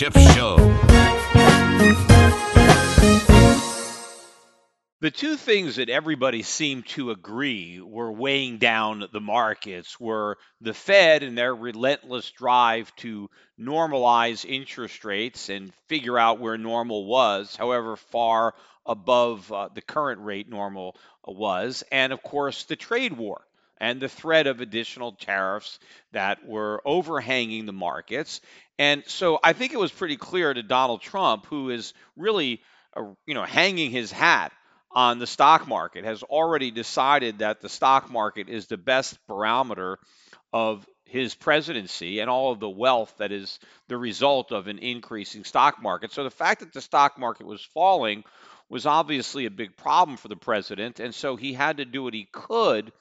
Show. The two things that everybody seemed to agree were weighing down the markets were the Fed and their relentless drive to normalize interest rates and figure out where normal was, however far above uh, the current rate normal was, and of course the trade war and the threat of additional tariffs that were overhanging the markets. And so I think it was pretty clear to Donald Trump, who is really, uh, you know, hanging his hat on the stock market, has already decided that the stock market is the best barometer of his presidency and all of the wealth that is the result of an increasing stock market. So the fact that the stock market was falling was obviously a big problem for the president. And so he had to do what he could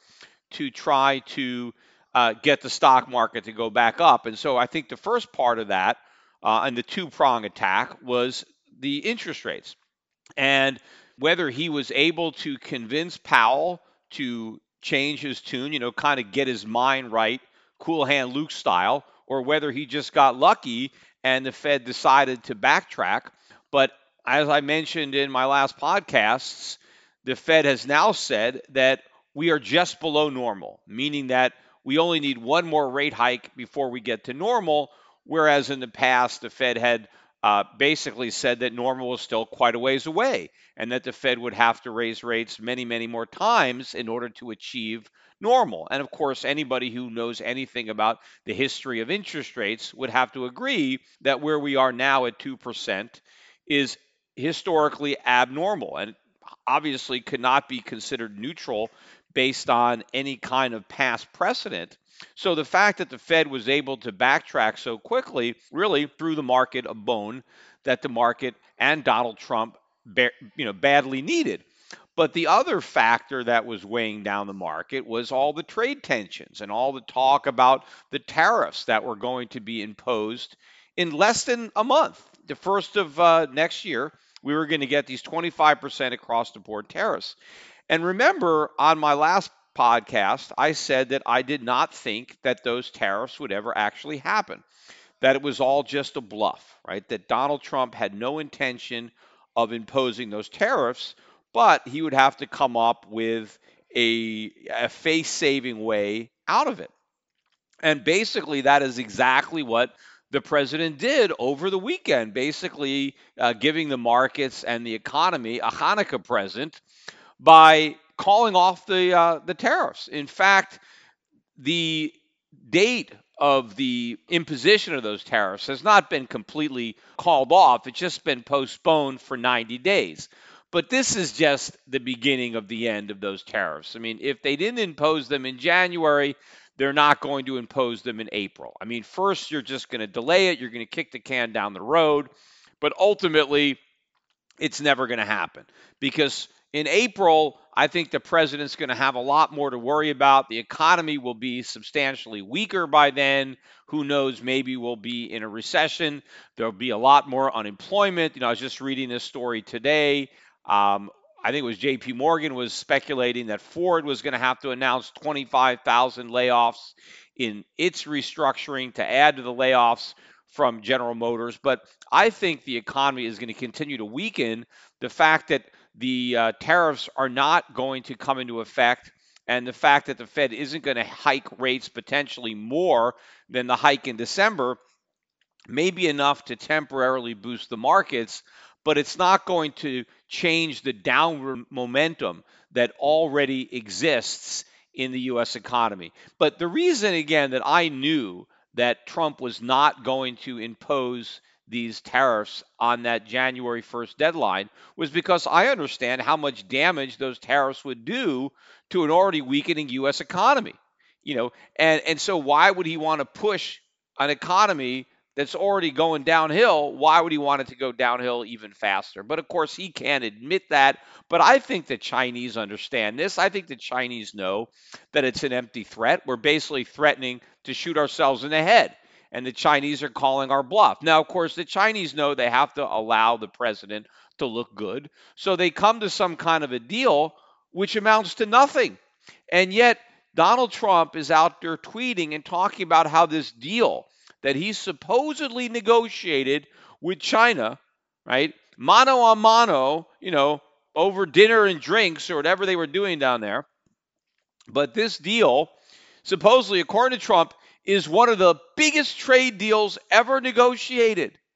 to try to uh, get the stock market to go back up. And so I think the first part of that uh, and the two prong attack was the interest rates. And whether he was able to convince Powell to change his tune, you know, kind of get his mind right, cool hand Luke style, or whether he just got lucky and the Fed decided to backtrack. But as I mentioned in my last podcasts, the Fed has now said that we are just below normal, meaning that we only need one more rate hike before we get to normal. Whereas in the past, the Fed had uh, basically said that normal was still quite a ways away and that the Fed would have to raise rates many, many more times in order to achieve normal. And of course, anybody who knows anything about the history of interest rates would have to agree that where we are now at 2% is historically abnormal and obviously could not be considered neutral based on any kind of past precedent. So the fact that the Fed was able to backtrack so quickly really threw the market a bone that the market and Donald Trump you know badly needed. But the other factor that was weighing down the market was all the trade tensions and all the talk about the tariffs that were going to be imposed in less than a month. The first of uh, next year, we were going to get these 25% across the board tariffs. And remember, on my last podcast, I said that I did not think that those tariffs would ever actually happen, that it was all just a bluff, right? That Donald Trump had no intention of imposing those tariffs, but he would have to come up with a, a face saving way out of it. And basically, that is exactly what the president did over the weekend, basically uh, giving the markets and the economy a Hanukkah present by calling off the uh, the tariffs. In fact, the date of the imposition of those tariffs has not been completely called off. It's just been postponed for 90 days. But this is just the beginning of the end of those tariffs. I mean, if they didn't impose them in January, they're not going to impose them in April. I mean, first, you're just going to delay it, you're going to kick the can down the road, but ultimately, it's never going to happen because In April, I think the president's going to have a lot more to worry about. The economy will be substantially weaker by then. Who knows? Maybe we'll be in a recession. There'll be a lot more unemployment. You know, I was just reading this story today. Um, I think it was J.P. Morgan was speculating that Ford was going to have to announce 25,000 layoffs in its restructuring to add to the layoffs from General Motors. But I think the economy is going to continue to weaken. The fact that the uh, tariffs are not going to come into effect, and the fact that the Fed isn't going to hike rates potentially more than the hike in December may be enough to temporarily boost the markets, but it's not going to change the downward momentum that already exists in the U.S. economy. But the reason, again, that I knew that Trump was not going to impose these tariffs on that January 1st deadline was because I understand how much damage those tariffs would do to an already weakening US economy. You know, and and so why would he want to push an economy that's already going downhill, why would he want it to go downhill even faster? But of course, he can't admit that. But I think the Chinese understand this. I think the Chinese know that it's an empty threat. We're basically threatening to shoot ourselves in the head and the Chinese are calling our bluff. Now, of course, the Chinese know they have to allow the president to look good. So they come to some kind of a deal which amounts to nothing. And yet, Donald Trump is out there tweeting and talking about how this deal that he supposedly negotiated with China, right? Mano a mano, you know, over dinner and drinks or whatever they were doing down there. But this deal, supposedly, according to Trump, is one of the biggest trade deals ever negotiated.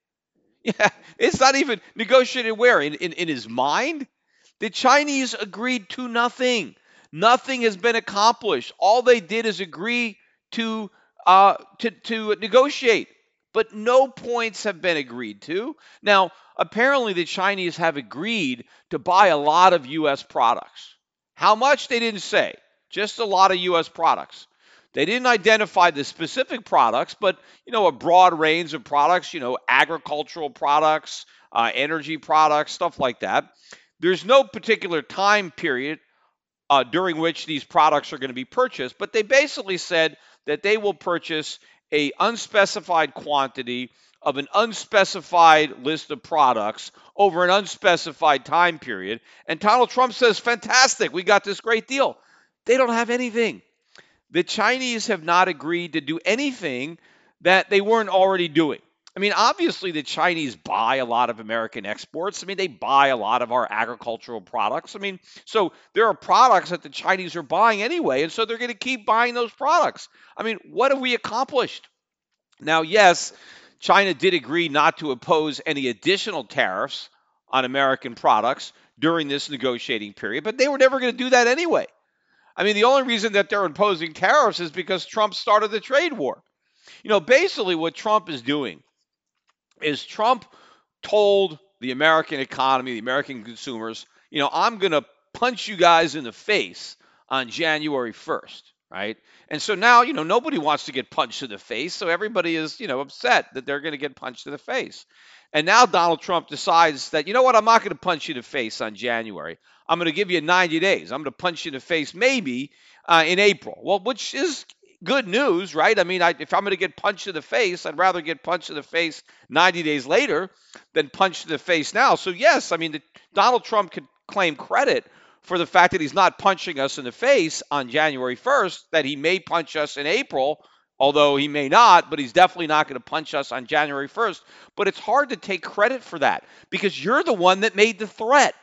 Yeah, it's not even negotiated where? In, in, in his mind? The Chinese agreed to nothing. Nothing has been accomplished. All they did is agree to, uh, to, to negotiate, but no points have been agreed to. Now, apparently, the Chinese have agreed to buy a lot of U.S. products. How much, they didn't say, just a lot of U.S. products. They didn't identify the specific products, but you know, a broad range of products, you know, agricultural products, uh, energy products, stuff like that. There's no particular time period uh, during which these products are going to be purchased, but they basically said that they will purchase a unspecified quantity of an unspecified list of products over an unspecified time period. And Donald Trump says, fantastic, we got this great deal. They don't have anything the Chinese have not agreed to do anything that they weren't already doing. I mean, obviously, the Chinese buy a lot of American exports. I mean, they buy a lot of our agricultural products. I mean, so there are products that the Chinese are buying anyway, and so they're going to keep buying those products. I mean, what have we accomplished? Now, yes, China did agree not to impose any additional tariffs on American products during this negotiating period, but they were never going to do that anyway. I mean, the only reason that they're imposing tariffs is because Trump started the trade war. You know, basically what Trump is doing is Trump told the American economy, the American consumers, you know, I'm going to punch you guys in the face on January 1st, right? And so now, you know, nobody wants to get punched in the face, so everybody is, you know, upset that they're going to get punched in the face. And now Donald Trump decides that, you know what, I'm not going to punch you in the face on January. I'm going to give you 90 days. I'm going to punch you in the face maybe uh, in April. Well, which is good news, right? I mean, I, if I'm going to get punched in the face, I'd rather get punched in the face 90 days later than punched in the face now. So, yes, I mean, the, Donald Trump could claim credit for the fact that he's not punching us in the face on January 1st, that he may punch us in April although he may not, but he's definitely not going to punch us on January 1st. But it's hard to take credit for that because you're the one that made the threat.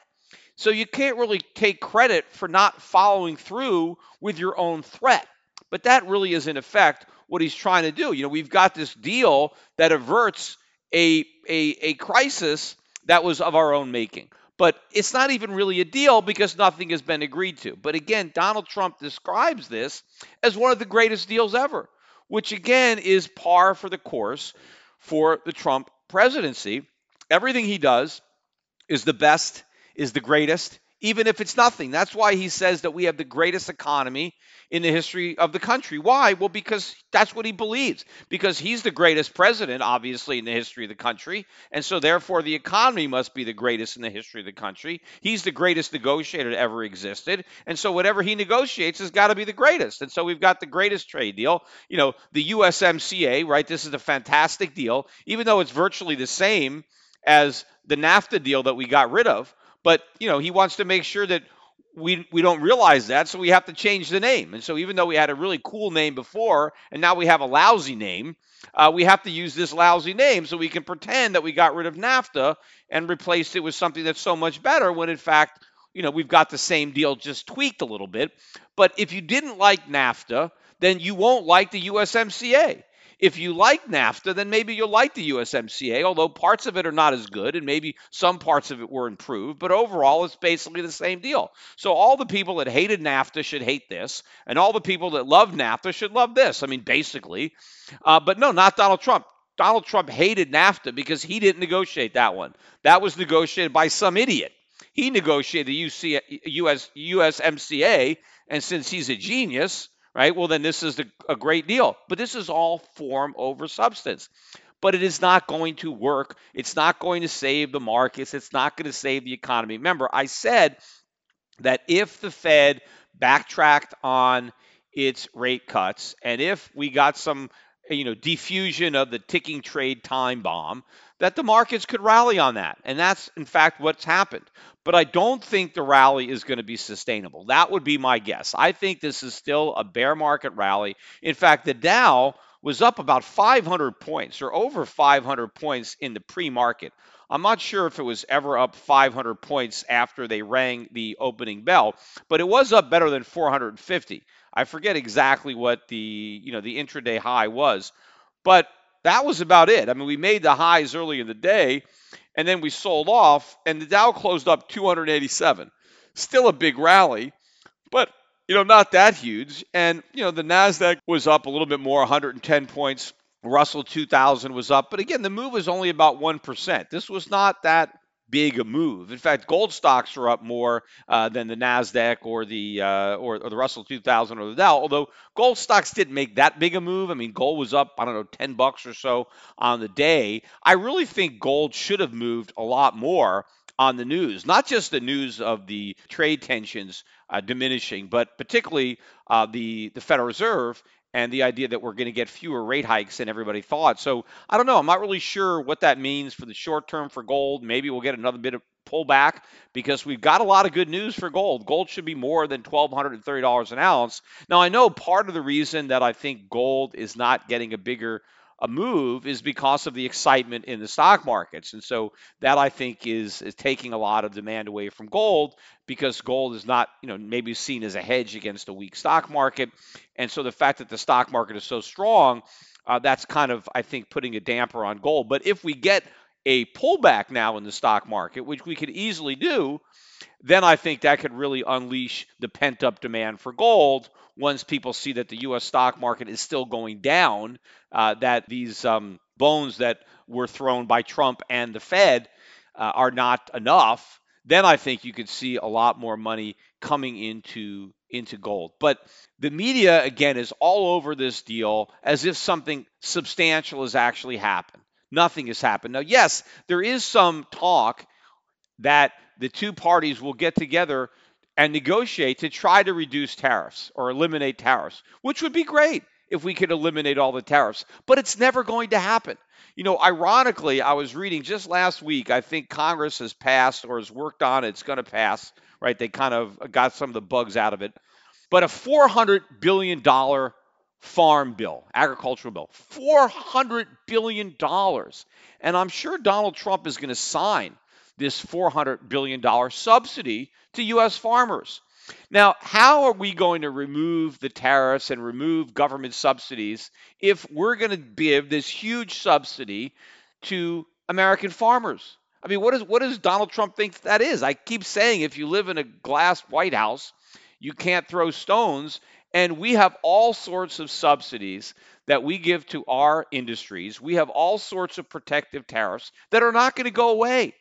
So you can't really take credit for not following through with your own threat. But that really is, in effect, what he's trying to do. You know, we've got this deal that averts a, a, a crisis that was of our own making. But it's not even really a deal because nothing has been agreed to. But again, Donald Trump describes this as one of the greatest deals ever which again is par for the course for the Trump presidency. Everything he does is the best, is the greatest, even if it's nothing. That's why he says that we have the greatest economy in the history of the country. Why? Well, because that's what he believes. Because he's the greatest president, obviously, in the history of the country. And so, therefore, the economy must be the greatest in the history of the country. He's the greatest negotiator that ever existed. And so, whatever he negotiates has got to be the greatest. And so, we've got the greatest trade deal. You know, the USMCA, right? This is a fantastic deal, even though it's virtually the same as the NAFTA deal that we got rid of. But, you know, he wants to make sure that we we don't realize that, so we have to change the name. And so even though we had a really cool name before, and now we have a lousy name, uh, we have to use this lousy name so we can pretend that we got rid of NAFTA and replaced it with something that's so much better. When in fact, you know, we've got the same deal just tweaked a little bit. But if you didn't like NAFTA, then you won't like the USMCA. If you like NAFTA, then maybe you'll like the USMCA, although parts of it are not as good and maybe some parts of it were improved, but overall it's basically the same deal. So all the people that hated NAFTA should hate this, and all the people that love NAFTA should love this. I mean, basically. Uh, but no, not Donald Trump. Donald Trump hated NAFTA because he didn't negotiate that one. That was negotiated by some idiot. He negotiated the UC, US, USMCA, and since he's a genius, right? Well, then this is a great deal. But this is all form over substance. But it is not going to work. It's not going to save the markets. It's not going to save the economy. Remember, I said that if the Fed backtracked on its rate cuts and if we got some you know diffusion of the ticking trade time bomb that the markets could rally on that and that's in fact what's happened but I don't think the rally is going to be sustainable. That would be my guess. I think this is still a bear market rally. In fact, the Dow was up about 500 points or over 500 points in the pre market. I'm not sure if it was ever up 500 points after they rang the opening bell, but it was up better than 450. I forget exactly what the, you know, the intraday high was, but that was about it. I mean, we made the highs early in the day and then we sold off, and the Dow closed up 287. Still a big rally, but you know not that huge. And you know the Nasdaq was up a little bit more, 110 points. Russell 2000 was up, but again, the move was only about 1%. This was not that big move. In fact, gold stocks are up more uh, than the Nasdaq or the uh, or, or, the Russell 2000 or the Dow. Although gold stocks didn't make that big a move. I mean, gold was up I don't know 10 bucks or so on the day. I really think gold should have moved a lot more on the news, not just the news of the trade tensions uh, diminishing, but particularly uh, the the Federal Reserve and the idea that we're going to get fewer rate hikes than everybody thought. So I don't know. I'm not really sure what that means for the short term for gold. Maybe we'll get another bit of pullback because we've got a lot of good news for gold. Gold should be more than $1,230 an ounce. Now, I know part of the reason that I think gold is not getting a bigger a move is because of the excitement in the stock markets. And so that I think is, is taking a lot of demand away from gold because gold is not, you know, maybe seen as a hedge against a weak stock market. And so the fact that the stock market is so strong, uh, that's kind of, I think, putting a damper on gold. But if we get a pullback now in the stock market, which we could easily do, then I think that could really unleash the pent up demand for gold once people see that the U.S. stock market is still going down, uh, that these um, bones that were thrown by Trump and the Fed uh, are not enough, then I think you could see a lot more money coming into into gold. But the media again is all over this deal as if something substantial has actually happened. Nothing has happened. Now, yes, there is some talk that the two parties will get together and negotiate to try to reduce tariffs or eliminate tariffs, which would be great if we could eliminate all the tariffs. But it's never going to happen. You know, ironically, I was reading just last week, I think Congress has passed or has worked on it's going to pass, right? They kind of got some of the bugs out of it. But a $400 billion farm bill, agricultural bill, $400 billion. And I'm sure Donald Trump is going to sign this $400 billion subsidy to U.S. farmers. Now, how are we going to remove the tariffs and remove government subsidies if we're going to give this huge subsidy to American farmers? I mean, what, is, what does Donald Trump think that is? I keep saying if you live in a glass White House, you can't throw stones. And we have all sorts of subsidies that we give to our industries. We have all sorts of protective tariffs that are not going to go away.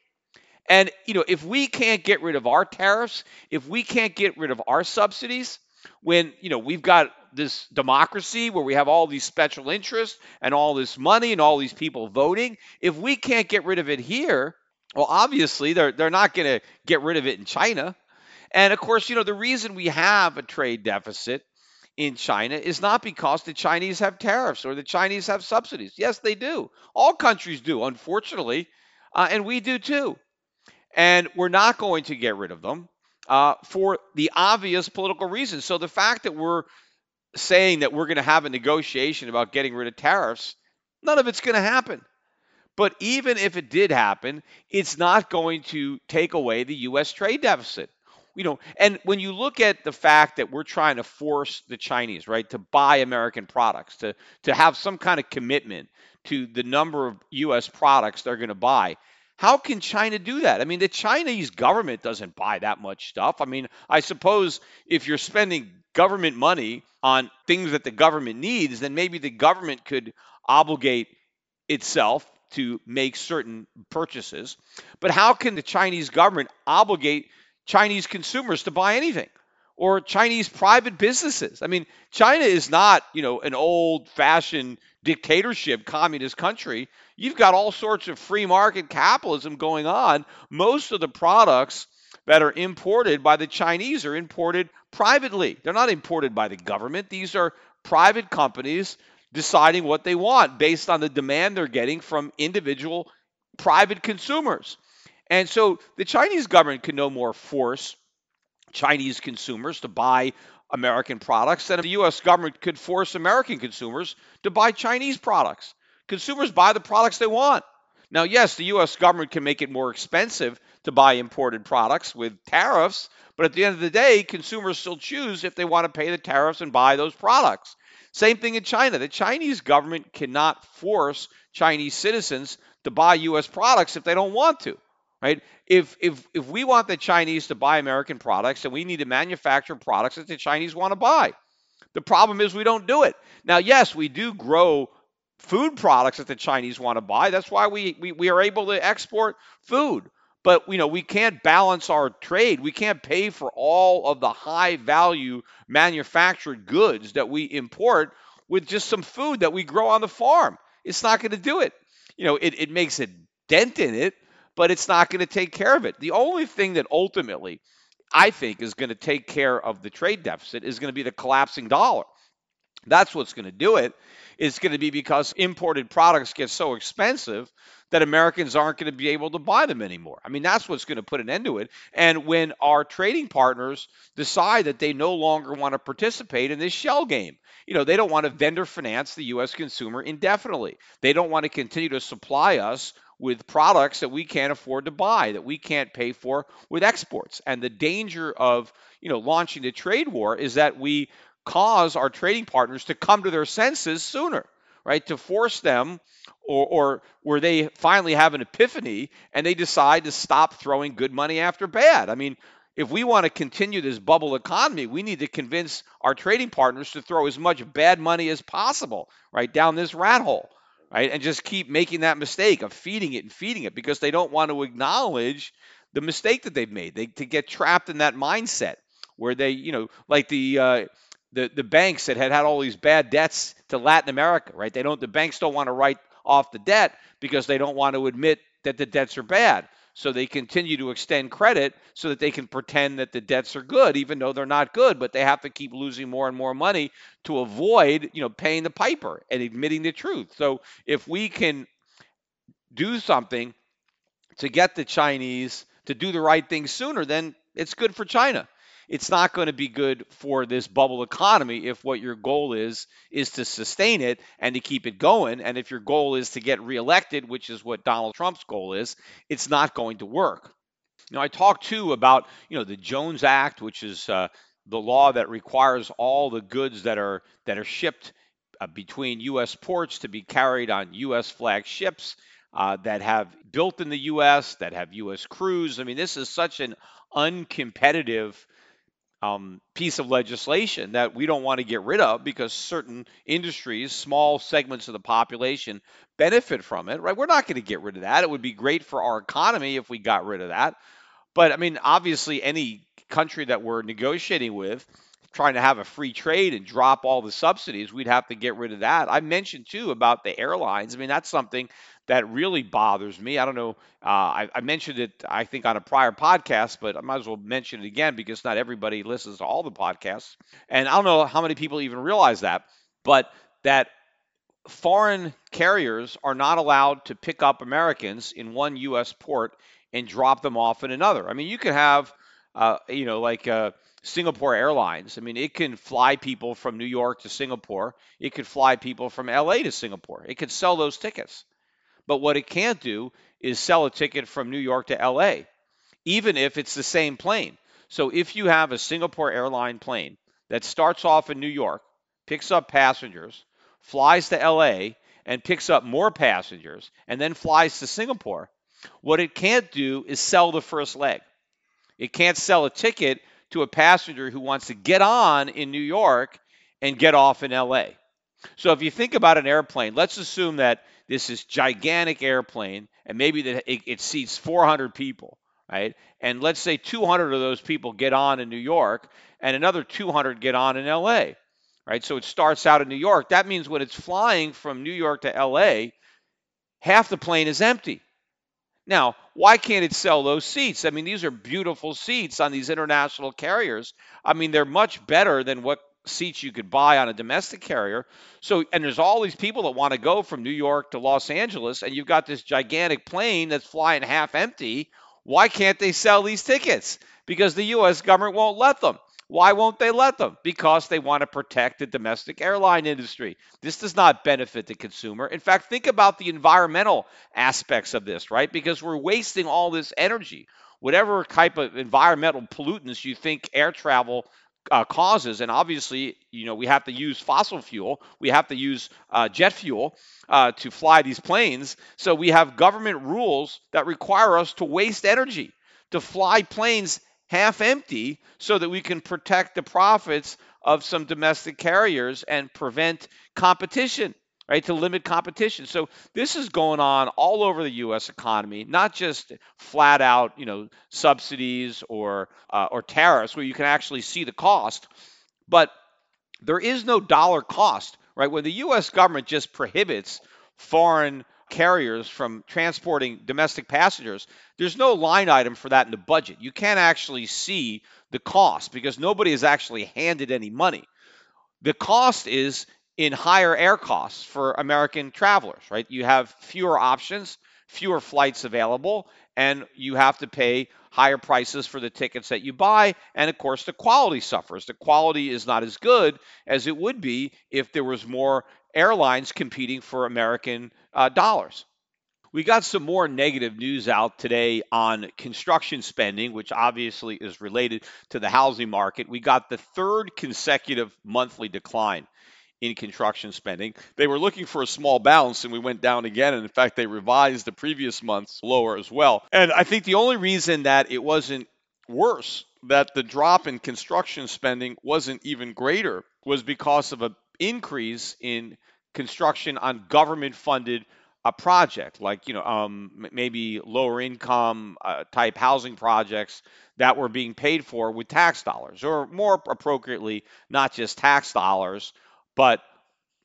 And you know, if we can't get rid of our tariffs, if we can't get rid of our subsidies, when you know we've got this democracy where we have all these special interests and all this money and all these people voting, if we can't get rid of it here, well, obviously they're they're not going to get rid of it in China. And of course, you know, the reason we have a trade deficit in China is not because the Chinese have tariffs or the Chinese have subsidies. Yes, they do. All countries do, unfortunately, uh, and we do too. And we're not going to get rid of them uh, for the obvious political reasons. So the fact that we're saying that we're going to have a negotiation about getting rid of tariffs, none of it's going to happen. But even if it did happen, it's not going to take away the U.S. trade deficit. You know, and when you look at the fact that we're trying to force the Chinese, right, to buy American products, to to have some kind of commitment to the number of U.S. products they're going to buy, how can China do that? I mean, the Chinese government doesn't buy that much stuff. I mean, I suppose if you're spending government money on things that the government needs, then maybe the government could obligate itself to make certain purchases. But how can the Chinese government obligate Chinese consumers to buy anything? Or Chinese private businesses. I mean, China is not, you know, an old-fashioned dictatorship communist country. You've got all sorts of free market capitalism going on. Most of the products that are imported by the Chinese are imported privately. They're not imported by the government. These are private companies deciding what they want based on the demand they're getting from individual private consumers. And so the Chinese government can no more force Chinese consumers to buy American products than the US government could force American consumers to buy Chinese products. Consumers buy the products they want. Now, yes, the US government can make it more expensive to buy imported products with tariffs, but at the end of the day, consumers still choose if they want to pay the tariffs and buy those products. Same thing in China. The Chinese government cannot force Chinese citizens to buy US products if they don't want to. Right? If if if we want the Chinese to buy American products, then we need to manufacture products that the Chinese want to buy. The problem is we don't do it. Now, yes, we do grow food products that the Chinese want to buy. That's why we, we, we are able to export food but you know we can't balance our trade we can't pay for all of the high value manufactured goods that we import with just some food that we grow on the farm it's not going to do it you know it, it makes a dent in it but it's not going to take care of it the only thing that ultimately i think is going to take care of the trade deficit is going to be the collapsing dollar that's what's going to do it. it is going to be because imported products get so expensive that Americans aren't going to be able to buy them anymore. I mean, that's what's going to put an end to it. And when our trading partners decide that they no longer want to participate in this shell game, you know, they don't want to vendor finance the U.S. consumer indefinitely. They don't want to continue to supply us with products that we can't afford to buy, that we can't pay for with exports. And the danger of, you know, launching a trade war is that we cause our trading partners to come to their senses sooner, right? To force them or, or where they finally have an epiphany and they decide to stop throwing good money after bad. I mean, if we want to continue this bubble economy, we need to convince our trading partners to throw as much bad money as possible right down this rat hole, right? And just keep making that mistake of feeding it and feeding it because they don't want to acknowledge the mistake that they've made. They to get trapped in that mindset where they, you know, like the uh, the the banks that had had all these bad debts to Latin America, right? They don't the banks don't want to write off the debt because they don't want to admit that the debts are bad. So they continue to extend credit so that they can pretend that the debts are good, even though they're not good, but they have to keep losing more and more money to avoid, you know, paying the piper and admitting the truth. So if we can do something to get the Chinese to do the right thing sooner, then it's good for China it's not going to be good for this bubble economy if what your goal is is to sustain it and to keep it going and if your goal is to get reelected which is what Donald Trump's goal is it's not going to work now I talked too about you know the Jones Act which is uh, the law that requires all the goods that are that are shipped uh, between U.S. ports to be carried on U.S. flag ships uh, that have built in the U.S. that have U.S. crews. I mean, this is such an uncompetitive um, piece of legislation that we don't want to get rid of because certain industries, small segments of the population, benefit from it, right? We're not going to get rid of that. It would be great for our economy if we got rid of that. But I mean, obviously, any country that we're negotiating with, trying to have a free trade and drop all the subsidies, we'd have to get rid of that. I mentioned too about the airlines. I mean, that's something that really bothers me. I don't know. Uh, I, I, mentioned it, I think, on a prior podcast, but I might as well mention it again because not everybody listens to all the podcasts. And I don't know how many people even realize that, but that foreign carriers are not allowed to pick up Americans in one U.S. port and drop them off in another. I mean, you could have, uh, you know, like. Uh, Singapore Airlines. I mean, it can fly people from New York to Singapore. It could fly people from LA to Singapore. It could sell those tickets. But what it can't do is sell a ticket from New York to LA, even if it's the same plane. So if you have a Singapore airline plane that starts off in New York, picks up passengers, flies to LA, and picks up more passengers, and then flies to Singapore, what it can't do is sell the first leg. It can't sell a ticket to a passenger who wants to get on in New York and get off in LA. So if you think about an airplane, let's assume that this is gigantic airplane and maybe that it, it seats 400 people, right? And let's say 200 of those people get on in New York and another 200 get on in LA, right? So it starts out in New York. That means when it's flying from New York to LA, half the plane is empty. Now, why can't it sell those seats? I mean, these are beautiful seats on these international carriers. I mean, they're much better than what seats you could buy on a domestic carrier. So, and there's all these people that want to go from New York to Los Angeles, and you've got this gigantic plane that's flying half empty. Why can't they sell these tickets? Because the U.S. government won't let them. Why won't they let them? Because they want to protect the domestic airline industry. This does not benefit the consumer. In fact, think about the environmental aspects of this, right? Because we're wasting all this energy. Whatever type of environmental pollutants you think air travel uh, causes, and obviously, you know, we have to use fossil fuel, we have to use uh, jet fuel uh, to fly these planes. So we have government rules that require us to waste energy to fly planes half empty so that we can protect the profits of some domestic carriers and prevent competition right to limit competition. So this is going on all over the us economy not just flat out you know subsidies or uh, or tariffs where you can actually see the cost but there is no dollar cost right? When the us government just prohibits foreign carriers from transporting domestic passengers, there's no line item for that in the budget. You can't actually see the cost because nobody has actually handed any money. The cost is in higher air costs for American travelers, right? You have fewer options, fewer flights available, and you have to pay higher prices for the tickets that you buy. And of course, the quality suffers. The quality is not as good as it would be if there was more airlines competing for American uh, dollars. We got some more negative news out today on construction spending, which obviously is related to the housing market. We got the third consecutive monthly decline in construction spending. They were looking for a small bounce and we went down again. And in fact, they revised the previous months lower as well. And I think the only reason that it wasn't worse, that the drop in construction spending wasn't even greater, was because of an increase in construction on government funded a project like you know um, maybe lower income uh, type housing projects that were being paid for with tax dollars or more appropriately not just tax dollars but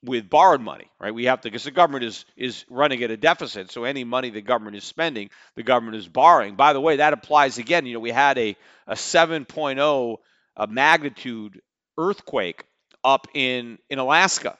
with borrowed money right? We have to because the government is is running at a deficit so any money the government is spending the government is borrowing. By the way that applies again you know we had a a 7.0 a magnitude earthquake up in in Alaska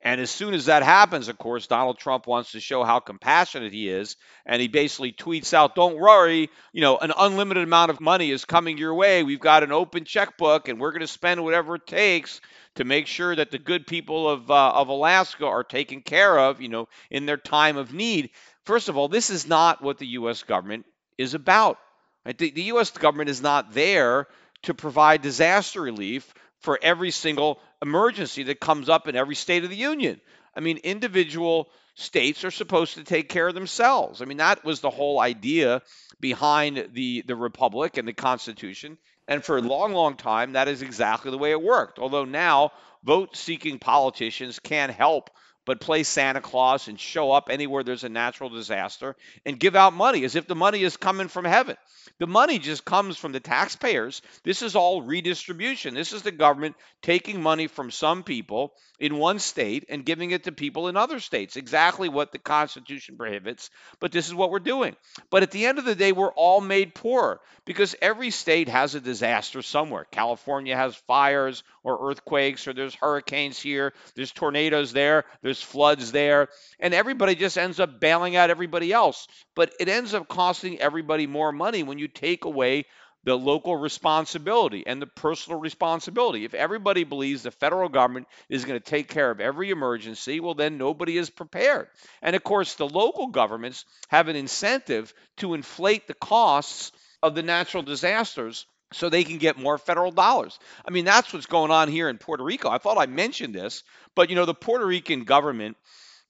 and as soon as that happens, of course, Donald Trump wants to show how compassionate he is. And he basically tweets out, Don't worry, you know, an unlimited amount of money is coming your way. We've got an open checkbook and we're going to spend whatever it takes to make sure that the good people of, uh, of Alaska are taken care of, you know, in their time of need. First of all, this is not what the U.S. government is about. Right? The, the U.S. government is not there to provide disaster relief for every single emergency that comes up in every state of the union. I mean, individual states are supposed to take care of themselves. I mean, that was the whole idea behind the, the republic and the Constitution. And for a long, long time, that is exactly the way it worked. Although now vote seeking politicians can't help but play Santa Claus and show up anywhere there's a natural disaster and give out money as if the money is coming from heaven. The money just comes from the taxpayers. This is all redistribution. This is the government taking money from some people in one state and giving it to people in other states. Exactly what the Constitution prohibits, but this is what we're doing. But at the end of the day, we're all made poorer because every state has a disaster somewhere. California has fires or earthquakes, or there's hurricanes here, there's tornadoes there, there's floods there, and everybody just ends up bailing out everybody else. But it ends up costing everybody more money when you take away the local responsibility and the personal responsibility. If everybody believes the federal government is going to take care of every emergency, well, then nobody is prepared. And of course, the local governments have an incentive to inflate the costs of the natural disasters so they can get more federal dollars. I mean, that's what's going on here in Puerto Rico. I thought I mentioned this, but you know, the Puerto Rican government,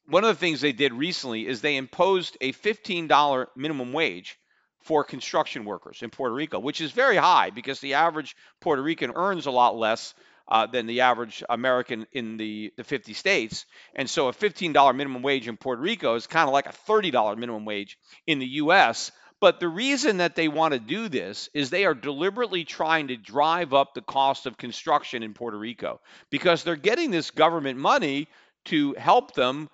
one of the things they did recently is they imposed a $15 minimum wage for construction workers in Puerto Rico, which is very high because the average Puerto Rican earns a lot less uh, than the average American in the, the 50 states. And so a $15 minimum wage in Puerto Rico is kind of like a $30 minimum wage in the US. But the reason that they want to do this is they are deliberately trying to drive up the cost of construction in Puerto Rico because they're getting this government money to help them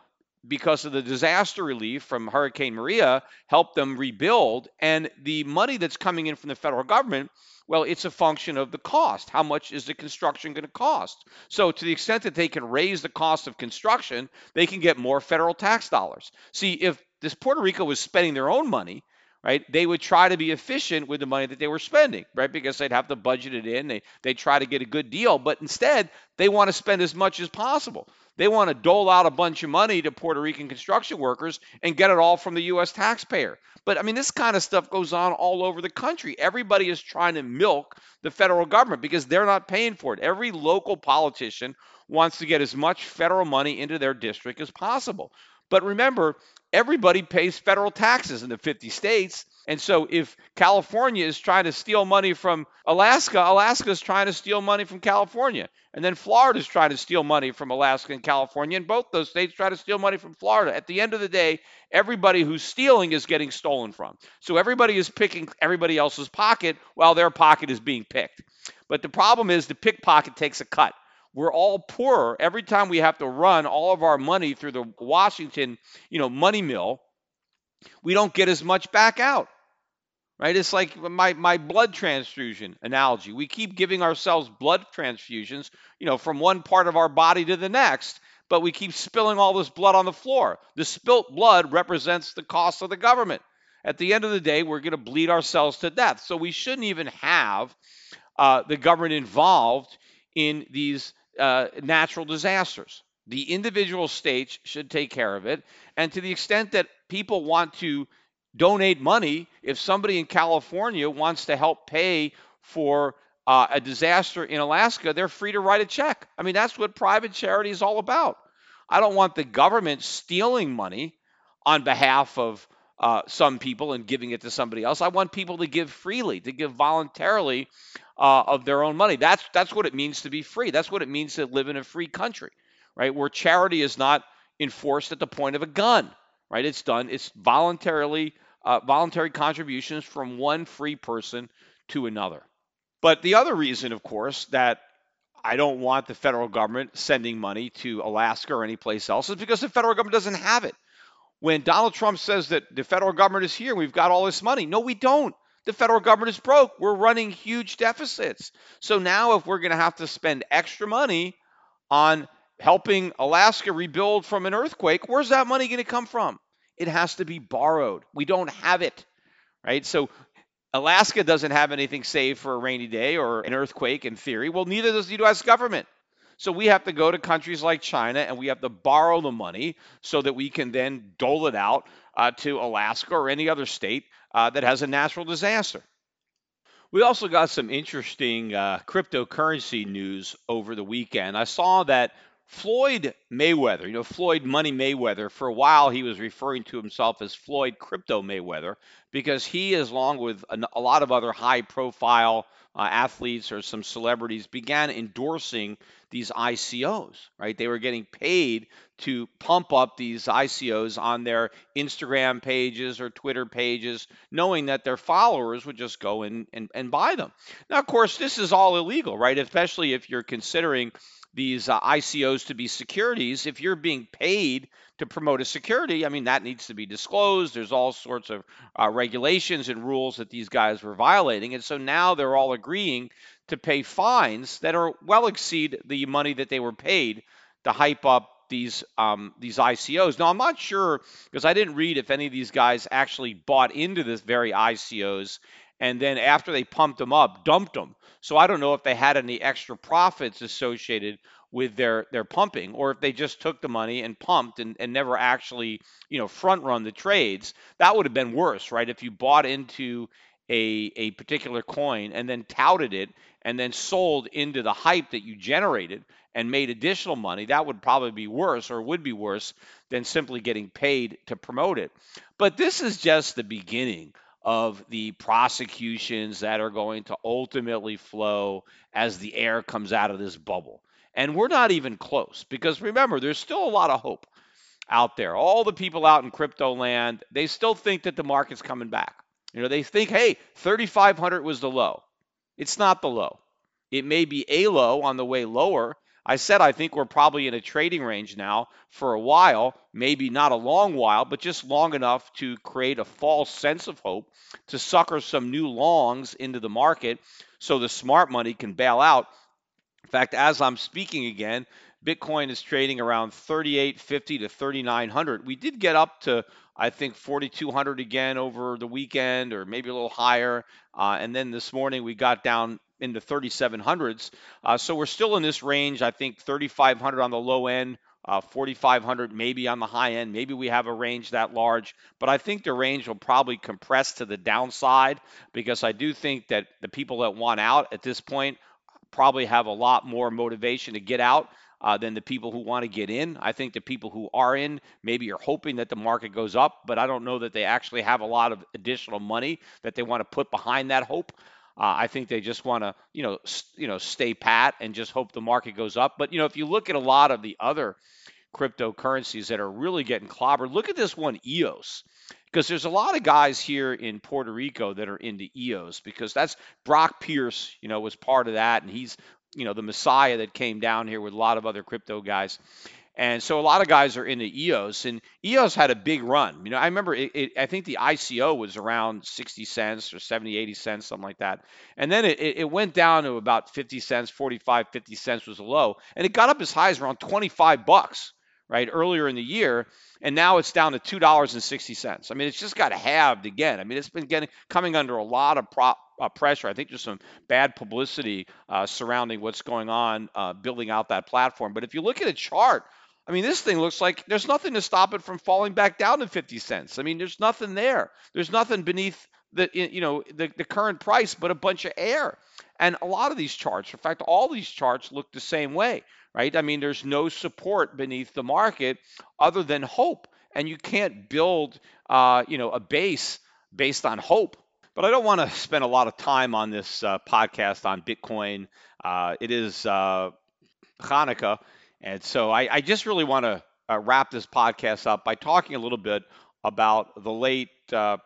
because of the disaster relief from Hurricane Maria, help them rebuild. And the money that's coming in from the federal government, well, it's a function of the cost. How much is the construction going to cost? So, to the extent that they can raise the cost of construction, they can get more federal tax dollars. See, if this Puerto Rico was spending their own money, right? They would try to be efficient with the money that they were spending, right? Because they'd have to budget it in. They they try to get a good deal, but instead they want to spend as much as possible. They want to dole out a bunch of money to Puerto Rican construction workers and get it all from the U.S. taxpayer. But I mean, this kind of stuff goes on all over the country. Everybody is trying to milk the federal government because they're not paying for it. Every local politician wants to get as much federal money into their district as possible. But remember, everybody pays federal taxes in the 50 states. And so if California is trying to steal money from Alaska, Alaska is trying to steal money from California. And then Florida is trying to steal money from Alaska and California. And both those states try to steal money from Florida. At the end of the day, everybody who's stealing is getting stolen from. So everybody is picking everybody else's pocket while their pocket is being picked. But the problem is the pickpocket takes a cut we're all poorer every time we have to run all of our money through the Washington, you know, money mill. We don't get as much back out. Right? It's like my my blood transfusion analogy. We keep giving ourselves blood transfusions, you know, from one part of our body to the next, but we keep spilling all this blood on the floor. The spilt blood represents the cost of the government. At the end of the day, we're going to bleed ourselves to death. So we shouldn't even have uh, the government involved in these uh, natural disasters. The individual states should take care of it. And to the extent that people want to donate money, if somebody in California wants to help pay for uh, a disaster in Alaska, they're free to write a check. I mean, that's what private charity is all about. I don't want the government stealing money on behalf of uh, some people and giving it to somebody else. I want people to give freely, to give voluntarily uh, of their own money. That's that's what it means to be free. That's what it means to live in a free country, right? Where charity is not enforced at the point of a gun, right? It's done. It's voluntarily uh, voluntary contributions from one free person to another. But the other reason, of course, that I don't want the federal government sending money to Alaska or any place else is because the federal government doesn't have it. When Donald Trump says that the federal government is here, we've got all this money. No, we don't. The federal government is broke. We're running huge deficits. So now, if we're going to have to spend extra money on helping Alaska rebuild from an earthquake, where's that money going to come from? It has to be borrowed. We don't have it, right? So Alaska doesn't have anything saved for a rainy day or an earthquake in theory. Well, neither does the U.S. government. So we have to go to countries like China and we have to borrow the money so that we can then dole it out uh, to Alaska or any other state uh, that has a natural disaster. We also got some interesting uh, cryptocurrency news over the weekend. I saw that Floyd Mayweather, you know, Floyd Money Mayweather, for a while he was referring to himself as Floyd Crypto Mayweather because he, as long with a, lot of other high profile uh, athletes or some celebrities, began endorsing these ICOs, right? They were getting paid to pump up these ICOs on their Instagram pages or Twitter pages, knowing that their followers would just go in and, and buy them. Now, of course, this is all illegal, right? Especially if you're considering these uh, ICOs to be securities, if you're being paid to promote a security, I mean, that needs to be disclosed. There's all sorts of uh, regulations and rules that these guys were violating. And so now they're all agreeing to pay fines that are well exceed the money that they were paid to hype up these um, these ICOs. Now I'm not sure because I didn't read if any of these guys actually bought into this very ICOs and then after they pumped them up, dumped them. So I don't know if they had any extra profits associated with their their pumping or if they just took the money and pumped and, and never actually you know front run the trades that would have been worse right if you bought into a, a particular coin and then touted it and then sold into the hype that you generated and made additional money, that would probably be worse or would be worse than simply getting paid to promote it. But this is just the beginning of the prosecutions that are going to ultimately flow as the air comes out of this bubble. And we're not even close because remember, there's still a lot of hope out there. All the people out in crypto land, they still think that the market's coming back. You know, they think, hey, 3,500 was the low. It's not the low. It may be a low on the way lower, I said I think we're probably in a trading range now for a while, maybe not a long while, but just long enough to create a false sense of hope to sucker some new longs into the market so the smart money can bail out. In fact, as I'm speaking again, Bitcoin is trading around 3850 to 3900. We did get up to I think 4200 again over the weekend or maybe a little higher. Uh, and then this morning we got down into 3700s. Uh, so we're still in this range. I think 3500 on the low end, uh, 4500 maybe on the high end. Maybe we have a range that large, but I think the range will probably compress to the downside because I do think that the people that want out at this point probably have a lot more motivation to get out. Uh, than the people who want to get in. I think the people who are in maybe are hoping that the market goes up, but I don't know that they actually have a lot of additional money that they want to put behind that hope. Uh, I think they just want to, you know, st- you know, stay pat and just hope the market goes up. But you know, if you look at a lot of the other cryptocurrencies that are really getting clobbered, look at this one, EOS, because there's a lot of guys here in Puerto Rico that are into EOS because that's Brock Pierce, you know, was part of that, and he's, you know, the messiah that came down here with a lot of other crypto guys. And so a lot of guys are into EOS, and EOS had a big run. You know, I remember it, it, I think the ICO was around 60 cents or 70, 80 cents, something like that. And then it, it went down to about 50 cents, 45, 50 cents was low, and it got up as high as around 25 bucks, right, earlier in the year. And now it's down to two dollars and sixty cents. I mean, it's just got halved again. I mean, it's been getting coming under a lot of prop, uh, pressure. I think there's some bad publicity uh, surrounding what's going on uh, building out that platform. But if you look at a chart I mean, this thing looks like there's nothing to stop it from falling back down to 50 cents. I mean, there's nothing there. There's nothing beneath the you know the, the current price but a bunch of air. And a lot of these charts, in fact, all these charts look the same way, right? I mean, there's no support beneath the market other than hope, and you can't build uh, you know a base based on hope. But I don't want to spend a lot of time on this uh, podcast on Bitcoin. Uh, it is uh, Hanukkah. And so I, I just really want to uh, wrap this podcast up by talking a little bit about the late uh,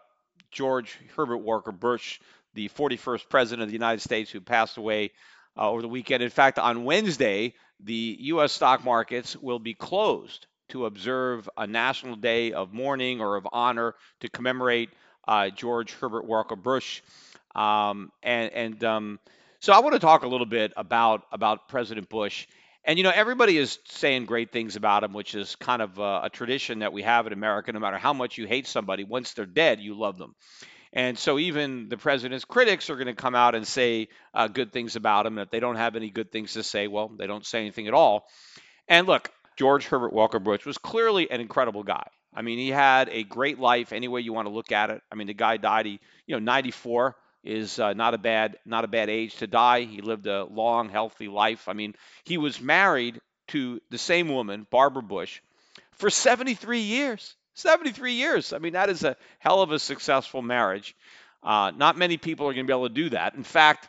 George Herbert Walker Bush, the 41st president of the United States, who passed away uh, over the weekend. In fact, on Wednesday, the U.S. stock markets will be closed to observe a national day of mourning or of honor to commemorate uh, George Herbert Walker Bush. Um, and, and um, so I want to talk a little bit about about President Bush and you know, everybody is saying great things about him, which is kind of a, a, tradition that we have in America. No matter how much you hate somebody, once they're dead, you love them. And so even the president's critics are going to come out and say uh, good things about him. If they don't have any good things to say, well, they don't say anything at all. And look, George Herbert Walker Bush was clearly an incredible guy. I mean, he had a great life any way you want to look at it. I mean, the guy died, he, you know, 94 is uh, not a bad not a bad age to die. He lived a long, healthy life. I mean, he was married to the same woman, Barbara Bush, for 73 years. 73 years. I mean, that is a hell of a successful marriage. Uh, not many people are going to be able to do that. In fact,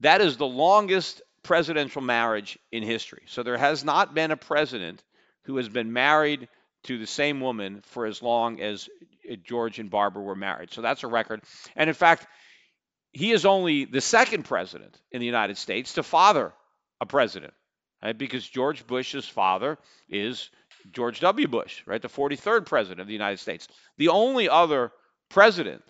that is the longest presidential marriage in history. So there has not been a president who has been married to the same woman for as long as George and Barbara were married. So that's a record. And in fact, he is only the second president in the United States to father a president, right? Because George Bush's father is George W. Bush, right? The 43rd president of the United States. The only other president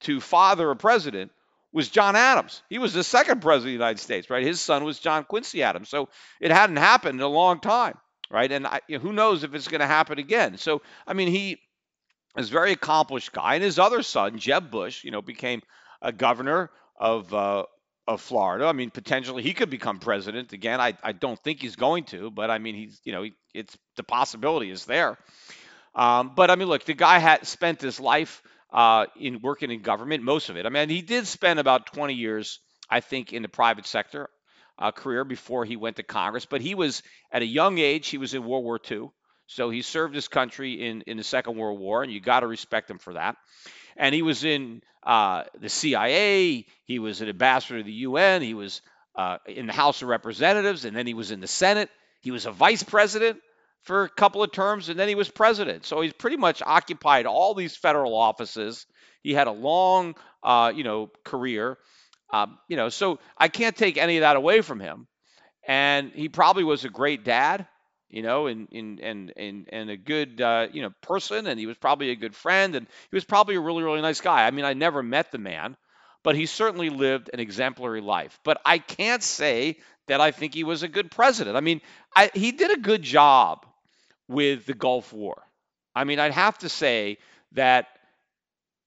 to father a president was John Adams. He was the second president of the United States, right? His son was John Quincy Adams. So it hadn't happened in a long time, right? And I, who knows if it's going to happen again. So, I mean, he is a very accomplished guy. And his other son, Jeb Bush, you know, became a governor of uh, of Florida. I mean, potentially he could become president again. I, I don't think he's going to, but I mean, he's you know, he, it's the possibility is there. Um, but I mean, look, the guy had spent his life uh, in working in government, most of it. I mean, he did spend about 20 years, I think, in the private sector uh, career before he went to Congress. But he was at a young age. He was in World War II, so he served his country in in the Second World War, and you got to respect him for that and he was in uh, the CIA. He was an ambassador to the UN. He was uh, in the House of Representatives, and then he was in the Senate. He was a vice president for a couple of terms, and then he was president. So he's pretty much occupied all these federal offices. He had a long, uh, you know, career. Um, you know, so I can't take any of that away from him. And he probably was a great dad you know, and and and and, and a good uh, you know person, and he was probably a good friend, and he was probably a really really nice guy. I mean, I never met the man, but he certainly lived an exemplary life. But I can't say that I think he was a good president. I mean, I, he did a good job with the Gulf War. I mean, I'd have to say that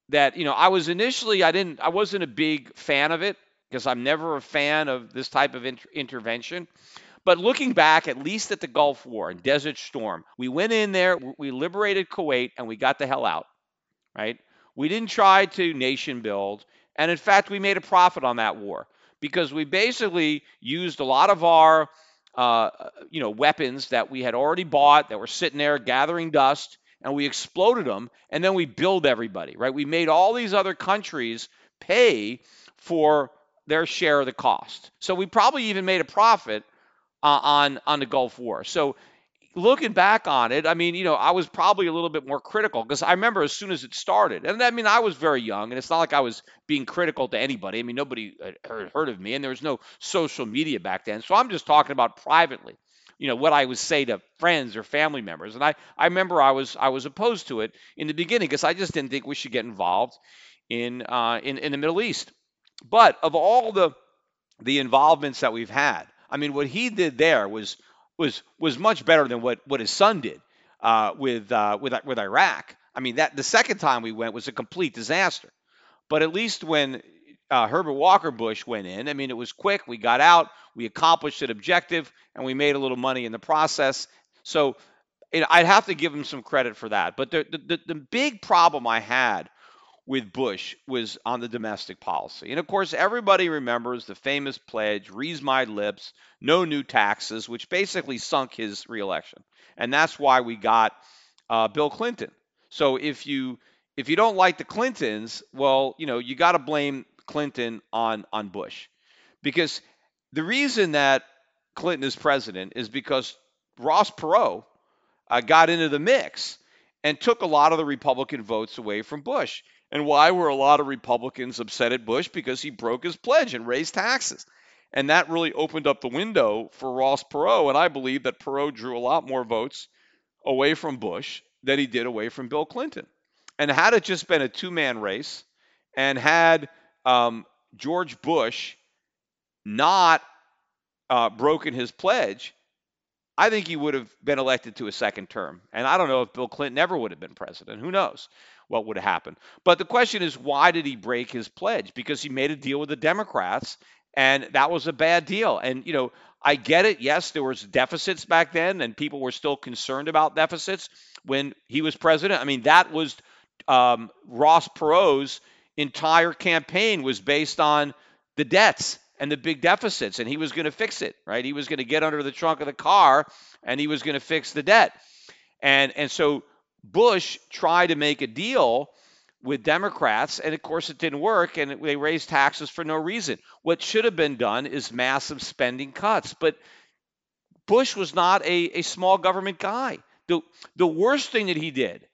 that you know I was initially I didn't I wasn't a big fan of it because I'm never a fan of this type of inter- intervention. But looking back, at least at the Gulf War and Desert Storm, we went in there, we liberated Kuwait, and we got the hell out, right? We didn't try to nation build. And in fact, we made a profit on that war because we basically used a lot of our uh, you know weapons that we had already bought that were sitting there gathering dust and we exploded them and then we billed everybody right we made all these other countries pay for their share of the cost so we probably even made a profit uh, on on the Gulf War. So looking back on it, I mean, you know, I was probably a little bit more critical because I remember as soon as it started, and I mean, I was very young, and it's not like I was being critical to anybody. I mean, nobody heard of me, and there was no social media back then. So I'm just talking about privately, you know, what I would say to friends or family members. And I, I remember I was I was opposed to it in the beginning because I just didn't think we should get involved in uh, in in the Middle East. But of all the the involvements that we've had, I mean, what he did there was was was much better than what what his son did uh, with uh, with with Iraq. I mean, that the second time we went was a complete disaster. But at least when uh, Herbert Walker Bush went in, I mean, it was quick. We got out, we accomplished an objective, and we made a little money in the process. So I'd have to give him some credit for that. But the, the the big problem I had with Bush was on the domestic policy. And of course, everybody remembers the famous pledge, Rees my lips, no new taxes, which basically sunk his reelection. And that's why we got uh, Bill Clinton. So if you if you don't like the Clintons, well, you know, you got to blame Clinton on on Bush. Because the reason that Clinton is president is because Ross Perot uh, got into the mix and took a lot of the Republican votes away from Bush. And why were a lot of Republicans upset at Bush? Because he broke his pledge and raised taxes. And that really opened up the window for Ross Perot. And I believe that Perot drew a lot more votes away from Bush than he did away from Bill Clinton. And had it just been a two man race and had um, George Bush not uh, broken his pledge, I think he would have been elected to a second term. And I don't know if Bill Clinton ever would have been president. Who knows what would have happened? But the question is, why did he break his pledge? Because he made a deal with the Democrats, and that was a bad deal. And, you know, I get it. Yes, there was deficits back then, and people were still concerned about deficits when he was president. I mean, that was um, Ross Perot's entire campaign was based on the debts and the big deficits, and he was going to fix it, right? He was going to get under the trunk of the car and he was going to fix the debt. And and so Bush tried to make a deal with Democrats, and of course it didn't work, and they raised taxes for no reason. What should have been done is massive spending cuts, but Bush was not a, a small government guy. The, the worst thing that he did,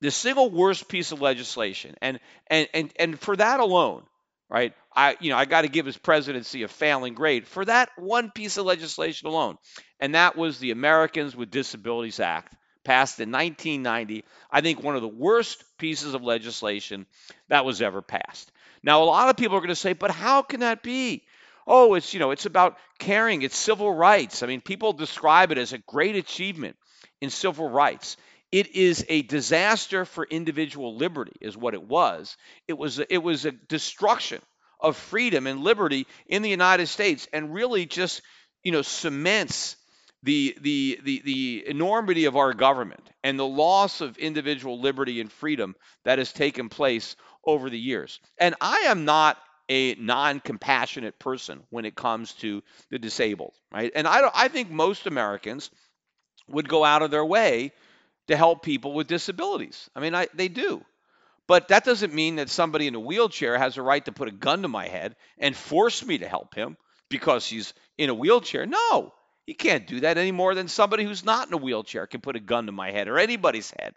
the single worst piece of legislation, and and and and for that alone, right? I you know I got to give his presidency a failing grade for that one piece of legislation alone, and that was the Americans with Disabilities Act passed in 1990. I think one of the worst pieces of legislation that was ever passed. Now, a lot of people are going to say, but how can that be? Oh, it's, you know, it's about caring, it's civil rights. I mean, people describe it as a great achievement in civil rights. It is a disaster for individual liberty, is what it was. It was it was a destruction of freedom and liberty in the United States, and really just you know cements the, the, the, the enormity of our government and the loss of individual liberty and freedom that has taken place over the years. And I am not a non-compassionate person when it comes to the disabled, right? And I, I think most Americans would go out of their way to help people with disabilities. I mean, I, they do. But that doesn't mean that somebody in a wheelchair has a right to put a gun to my head and force me to help him because he's in a wheelchair. No, you can't do that any more than somebody who's not in a wheelchair can put a gun to my head or anybody's head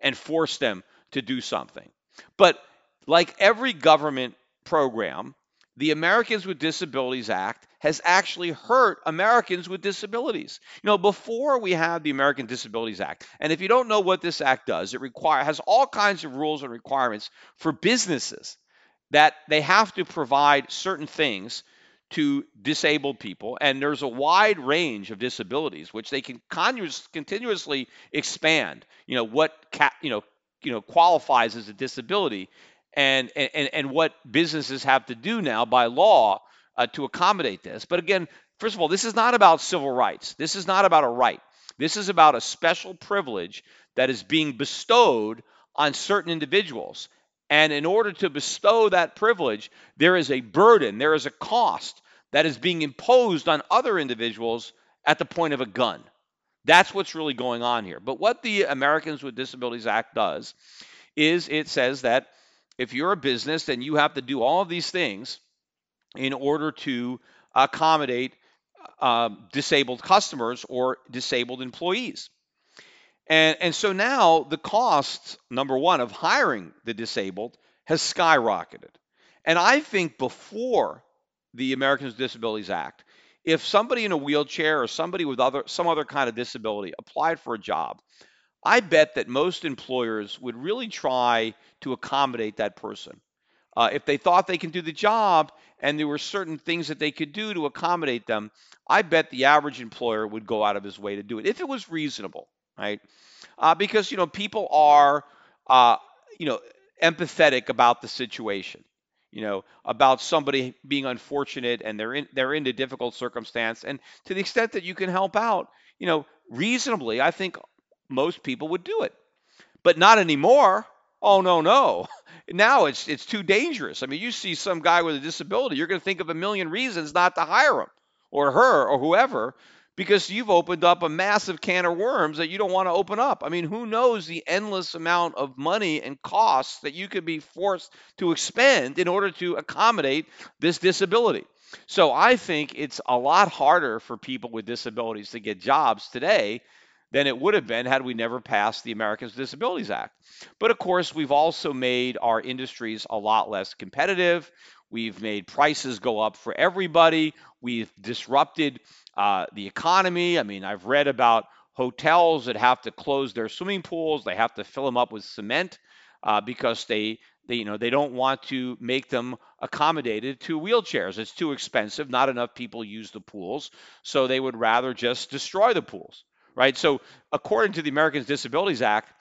and force them to do something. But like every government program, the Americans with Disabilities Act has actually hurt Americans with disabilities. You know, before we had the American Disabilities Act, and if you don't know what this act does, it require has all kinds of rules and requirements for businesses that they have to provide certain things to disabled people, and there's a wide range of disabilities which they can continuously expand. You know what ca- you know you know qualifies as a disability, and and and what businesses have to do now by law uh, to accommodate this. But again, first of all, this is not about civil rights. This is not about a right. This is about a special privilege that is being bestowed on certain individuals. And in order to bestow that privilege, there is a burden, there is a cost that is being imposed on other individuals at the point of a gun. That's what's really going on here. But what the Americans with Disabilities Act does is it says that if you're a business, then you have to do all of these things in order to accommodate uh, disabled customers or disabled employees. And, and so now the cost, number one, of hiring the disabled has skyrocketed. And I think before the Americans with Disabilities Act, if somebody in a wheelchair or somebody with other some other kind of disability applied for a job, I bet that most employers would really try to accommodate that person. Uh, if they thought they can do the job and there were certain things that they could do to accommodate them, I bet the average employer would go out of his way to do it if it was reasonable right? Uh, because you know people are uh, you know empathetic about the situation, you know about somebody being unfortunate and they're in they're in a difficult circumstance, and to the extent that you can help out, you know reasonably, I think most people would do it, but not anymore. Oh no no. Now it's it's too dangerous. I mean, you see some guy with a disability, you're going to think of a million reasons not to hire him or her or whoever because you've opened up a massive can of worms that you don't want to open up. I mean, who knows the endless amount of money and costs that you could be forced to expend in order to accommodate this disability. So I think it's a lot harder for people with disabilities to get jobs today than it would have been had we never passed the Americans with Disabilities Act. But of course, we've also made our industries a lot less competitive. We've made prices go up for everybody. We've disrupted uh, the economy. I mean, I've read about hotels that have to close their swimming pools. They have to fill them up with cement uh, because they, they, you know, they don't want to make them accommodated to wheelchairs. It's too expensive. Not enough people use the pools, so they would rather just destroy the pools, right? So, according to the Americans Disabilities Act,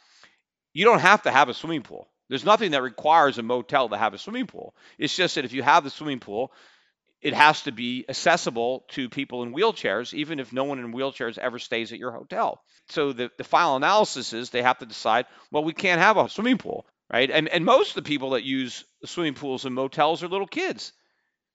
you don't have to have a swimming pool. There's nothing that requires a motel to have a swimming pool. It's just that if you have the swimming pool, it has to be accessible to people in wheelchairs, even if no one in wheelchairs ever stays at your hotel. So the, the final analysis is they have to decide, well, we can't have a swimming pool, right? And, and most of the people that use swimming pools and motels are little kids.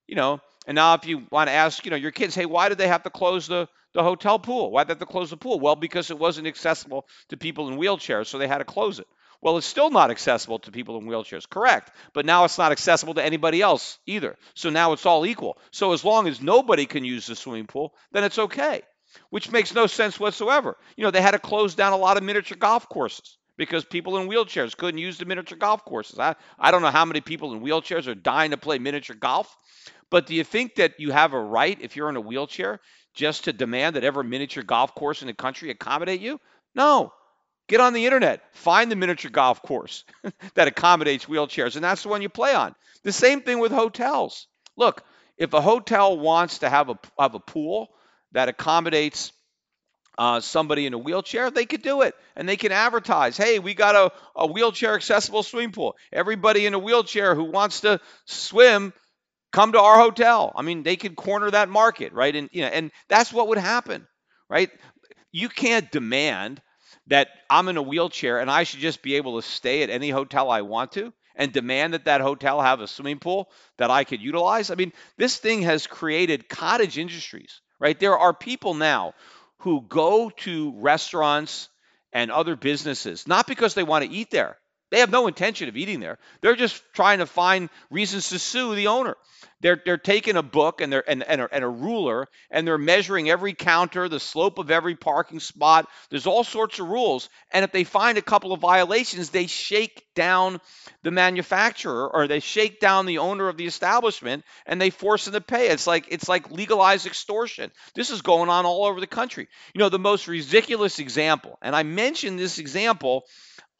You know, And now, if you want to ask, you know, your kids, hey, why did they have to close the the hotel pool? Why did they have to close the pool? Well, because it wasn't accessible to people in wheelchairs, so they had to close it. Well, it's still not accessible to people in wheelchairs, correct? But now it's not accessible to anybody else either. So now it's all equal. So as long as nobody can use the swimming pool, then it's okay, which makes no sense whatsoever. You know, they had to close down a lot of miniature golf courses because people in wheelchairs couldn't use the miniature golf courses. I, I don't know how many people in wheelchairs are dying to play miniature golf, but do you think that you have a right, if you're in a wheelchair, just to demand that every miniature golf course in the country accommodate you? No. Get on the internet, find the miniature golf course that accommodates wheelchairs, and that's the one you play on. The same thing with hotels. Look, if a hotel wants to have a have a pool that accommodates uh, somebody in a wheelchair, they could do it, and they can advertise, "Hey, we got a, a wheelchair accessible swimming pool. Everybody in a wheelchair who wants to swim, come to our hotel." I mean, they could corner that market, right? And you know, and that's what would happen, right? You can't demand that I'm in a wheelchair and I should just be able to stay at any hotel I want to and demand that that hotel have a swimming pool that I could utilize. I mean, this thing has created cottage industries, right? There are people now who go to restaurants and other businesses not because they want to eat there. They have no intention of eating there. They're just trying to find reasons to sue the owner. They're, they're taking a book and, they're, and, and, a, and a ruler and they're measuring every counter, the slope of every parking spot. There's all sorts of rules. And if they find a couple of violations, they shake down the manufacturer or they shake down the owner of the establishment and they force them to pay. It's like it's like legalized extortion. This is going on all over the country. You know, the most ridiculous example, and I mentioned this example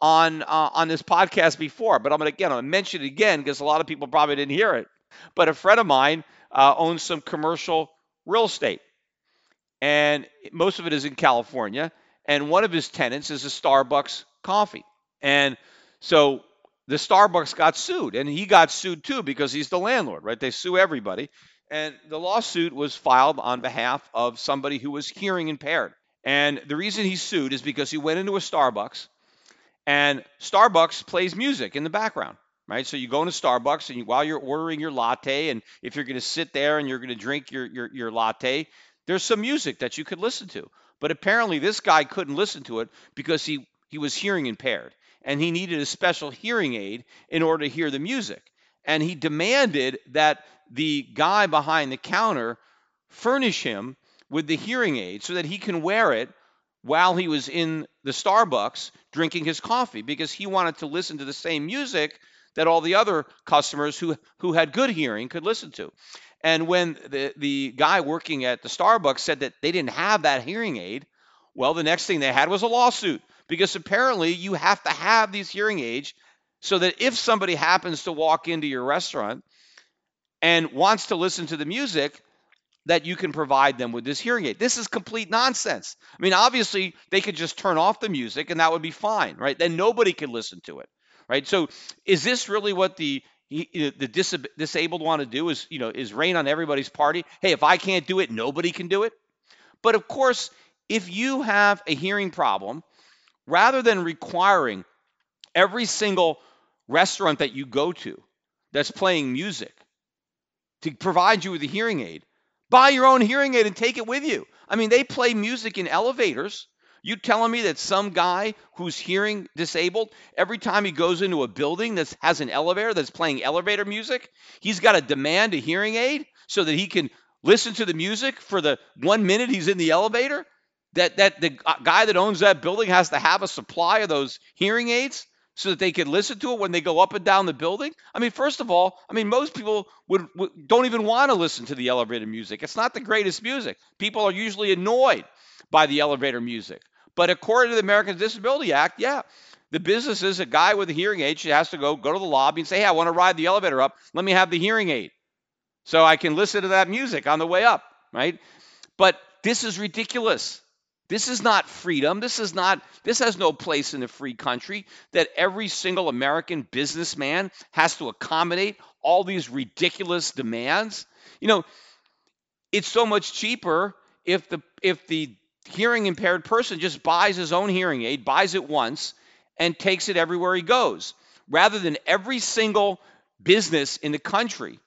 on uh, on this podcast before, but I'm gonna again I'm gonna mention it again because a lot of people probably didn't hear it. But a friend of mine uh, owns some commercial real estate, and most of it is in California. And one of his tenants is a Starbucks coffee, and so the Starbucks got sued, and he got sued too because he's the landlord, right? They sue everybody, and the lawsuit was filed on behalf of somebody who was hearing impaired. And the reason he sued is because he went into a Starbucks and Starbucks plays music in the background, right? So you go into Starbucks and you, while you're ordering your latte, and if you're going to sit there and you're going to drink your, your, your latte, there's some music that you could listen to. But apparently, this guy couldn't listen to it because he, he was hearing impaired and he needed a special hearing aid in order to hear the music. And he demanded that the guy behind the counter furnish him with the hearing aid so that he can wear it while he was in the Starbucks drinking his coffee because he wanted to listen to the same music that all the other customers who, who had good hearing could listen to. And when the, the guy working at the Starbucks said that they didn't have that hearing aid, well, the next thing they had was a lawsuit because apparently you have to have these hearing aids so that if somebody happens to walk into your restaurant and wants to listen to the music, that you can provide them with this hearing aid. This is complete nonsense. I mean, obviously, they could just turn off the music and that would be fine, right? Then nobody could listen to it, right? So, is this really what the the dis- disabled want to do? Is you know is rain on everybody's party? Hey, if I can't do it, nobody can do it. But of course, if you have a hearing problem, rather than requiring every single restaurant that you go to that's playing music to provide you with a hearing aid, Buy your own hearing aid and take it with you. I mean, they play music in elevators. You telling me that some guy who's hearing disabled, every time he goes into a building that has an elevator that's playing elevator music, he's got to demand a hearing aid so that he can listen to the music for the one minute he's in the elevator? That that the guy that owns that building has to have a supply of those hearing aids? So that they can listen to it when they go up and down the building? I mean, first of all, I mean most people would, would don't even want to listen to the elevator music. It's not the greatest music. People are usually annoyed by the elevator music. But according to the Americans Disability Act, yeah, the business is a guy with a hearing aid has to go go to the lobby and say, "Hey, I want to ride the elevator up. Let me have the hearing aid, so I can listen to that music on the way up." Right? But this is ridiculous. This is not freedom. This is not this has no place in a free country that every single American businessman has to accommodate all these ridiculous demands. You know, it's so much cheaper if the if the hearing impaired person just buys his own hearing aid, buys it once and takes it everywhere he goes, rather than every single business in the country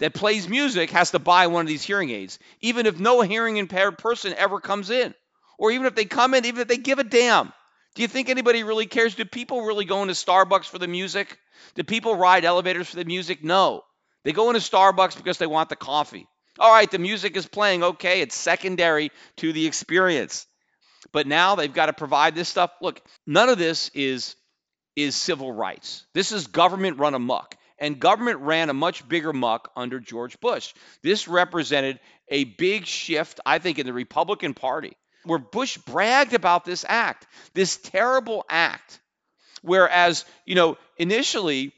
that plays music has to buy one of these hearing aids, even if no hearing impaired person ever comes in. Or even if they come in, even if they give a damn. Do you think anybody really cares? Do people really go into Starbucks for the music? Do people ride elevators for the music? No. They go into Starbucks because they want the coffee. All right, the music is playing. Okay, it's secondary to the experience. But now they've got to provide this stuff. Look, none of this is is civil rights. This is government run amok. And government ran a much bigger muck under George Bush. This represented a big shift, I think, in the Republican Party, where Bush bragged about this act, this terrible act. Whereas, you know, initially,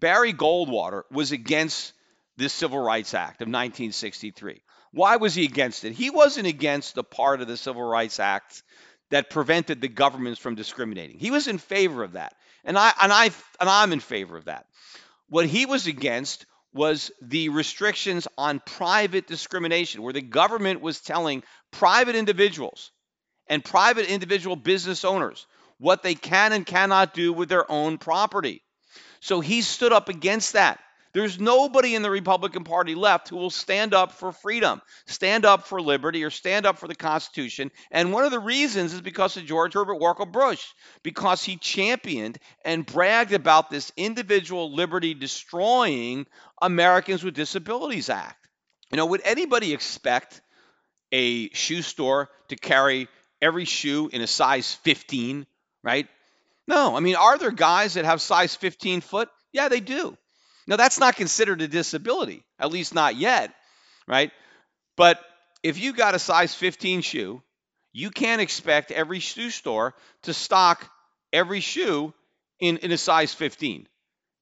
Barry Goldwater was against this Civil Rights Act of 1963. Why was he against it? He wasn't against the part of the Civil Rights Act that prevented the governments from discriminating. He was in favor of that. And I and I and I'm in favor of that. What he was against was the restrictions on private discrimination, where the government was telling private individuals and private individual business owners what they can and cannot do with their own property. So he stood up against that. There's nobody in the Republican Party left who will stand up for freedom, stand up for liberty, or stand up for the Constitution. And one of the reasons is because of George Herbert Walker Bush, because he championed and bragged about this individual liberty destroying Americans with Disabilities Act. You know, would anybody expect a shoe store to carry every shoe in a size 15, right? No, I mean, are there guys that have size 15 foot? Yeah, they do. Now, that's not considered a disability, at least not yet, right? But if you got a size 15 shoe, you can't expect every shoe store to stock every shoe in, in a size 15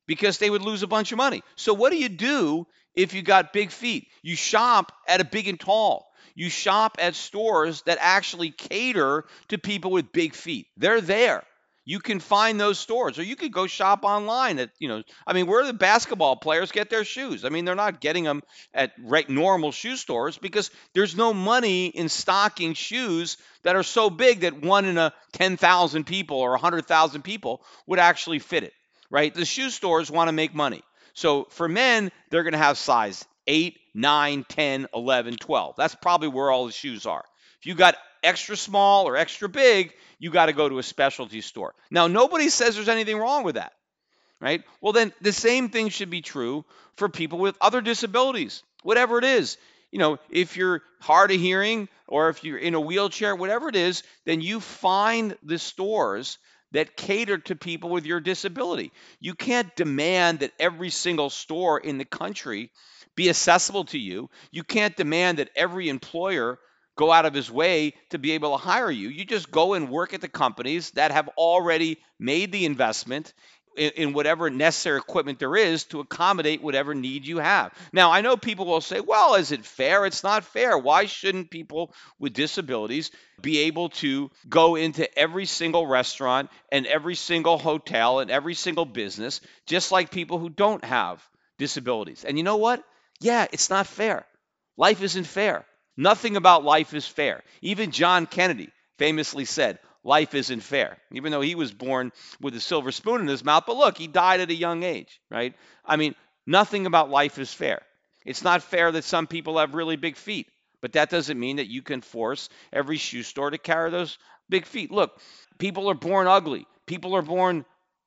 because they would lose a bunch of money. So, what do you do if you got big feet? You shop at a big and tall. You shop at stores that actually cater to people with big feet. They're there you can find those stores or you could go shop online at you know i mean where do the basketball players get their shoes. I mean they're not getting them at right normal shoe stores because there's no money in stocking shoes that are so big that one in a 10,000 people or 100,000 people would actually fit it right? The shoe stores want to make money. So for men they're going to have size 8 9 10 11 12 that's probably where all the shoes are. If you got extra small or extra big, you got to go to a specialty store. Now, nobody says there's anything wrong with that, right? Well, then the same thing should be true for people with other disabilities, whatever it is. You know, if you're hard of hearing or if you're in a wheelchair, whatever it is, then you find the stores that cater to people with your disability. You can't demand that every single store in the country be accessible to you. You can't demand that every employer go out of his way to be able to hire you. You just go and work at the companies that have already made the investment in, in, whatever necessary equipment there is to accommodate whatever need you have. Now, I know people will say, well, is it fair? It's not fair. Why shouldn't people with disabilities be able to go into every single restaurant and every single hotel and every single business, just like people who don't have disabilities? And you know what? Yeah, it's not fair. Life isn't fair. Nothing about life is fair. Even John Kennedy famously said, Life isn't fair, even though he was born with a silver spoon in his mouth. But look, he died at a young age, right? I mean, nothing about life is fair. It's not fair that some people have really big feet, but that doesn't mean that you can force every shoe store to carry those big feet. Look, people are born ugly, people are born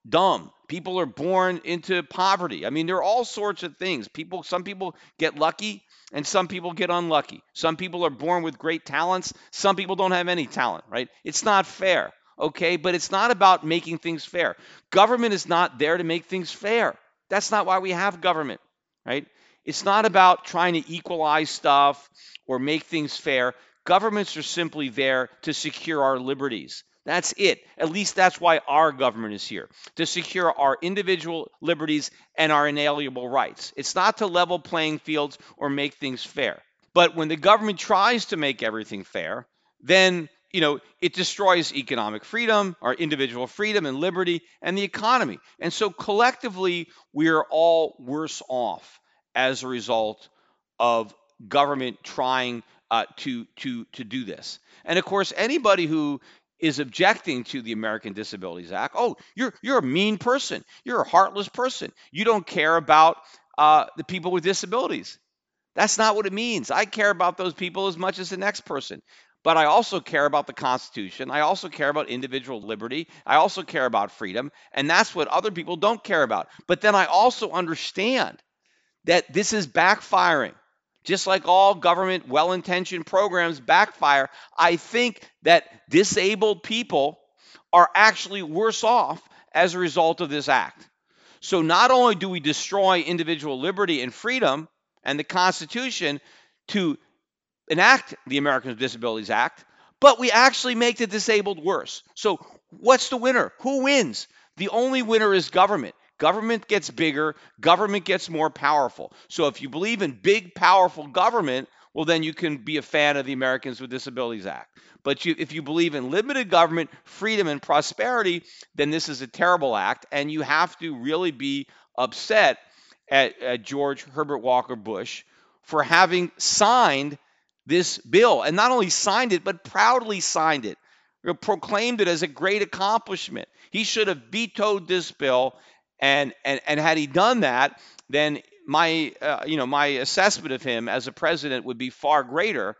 dumb. People are born into poverty. I mean, there are all sorts of things. People, some people get lucky and some people get unlucky. Some people are born with great talents. Some people don't have any talent, right? It's not fair, okay? But it's not about making things fair. Government is not there to make things fair. That's not why we have government, right? It's not about trying to equalize stuff or make things fair. Governments are simply there to secure our liberties. That's it. At least that's why our government is here to secure our individual liberties and our inalienable rights. It's not to level playing fields or make things fair. But when the government tries to make everything fair, then you know it destroys economic freedom, our individual freedom and liberty, and the economy. And so collectively, we are all worse off as a result of government trying uh, to to to do this. And of course, anybody who is objecting to the American Disabilities Act. Oh, you're you're a mean person. You're a heartless person. You don't care about uh, the people with disabilities. That's not what it means. I care about those people as much as the next person. But I also care about the Constitution. I also care about individual liberty. I also care about freedom. And that's what other people don't care about. But then I also understand that this is backfiring. Just like all government well intentioned programs backfire, I think that disabled people are actually worse off as a result of this act. So not only do we destroy individual liberty and freedom and the Constitution to enact the Americans with Disabilities Act, but we actually make the disabled worse. So what's the winner? Who wins? The only winner is government. Government gets bigger, government gets more powerful. So if you believe in big, powerful government, well, then you can be a fan of the Americans with Disabilities Act. But you, if you believe in limited government, freedom, and prosperity, then this is a terrible act, and you have to really be upset at, at George Herbert Walker Bush for having signed this bill, and not only signed it, but proudly signed it, proclaimed it as a great accomplishment. He should have vetoed this bill and and and had he done that, then my uh, you know my assessment of him as a president would be far greater.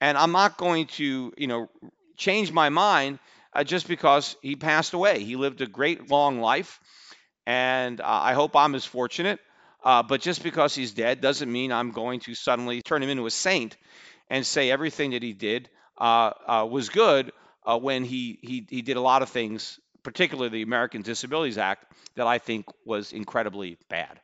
And I'm not going to you know change my mind uh, just because he passed away. He lived a great long life, and uh, I hope I'm as fortunate. Uh, but just because he's dead doesn't mean I'm going to suddenly turn him into a saint and say everything that he did uh, uh, was good when he, he he did a lot of things particularly the American Disabilities Act, that I think was incredibly bad.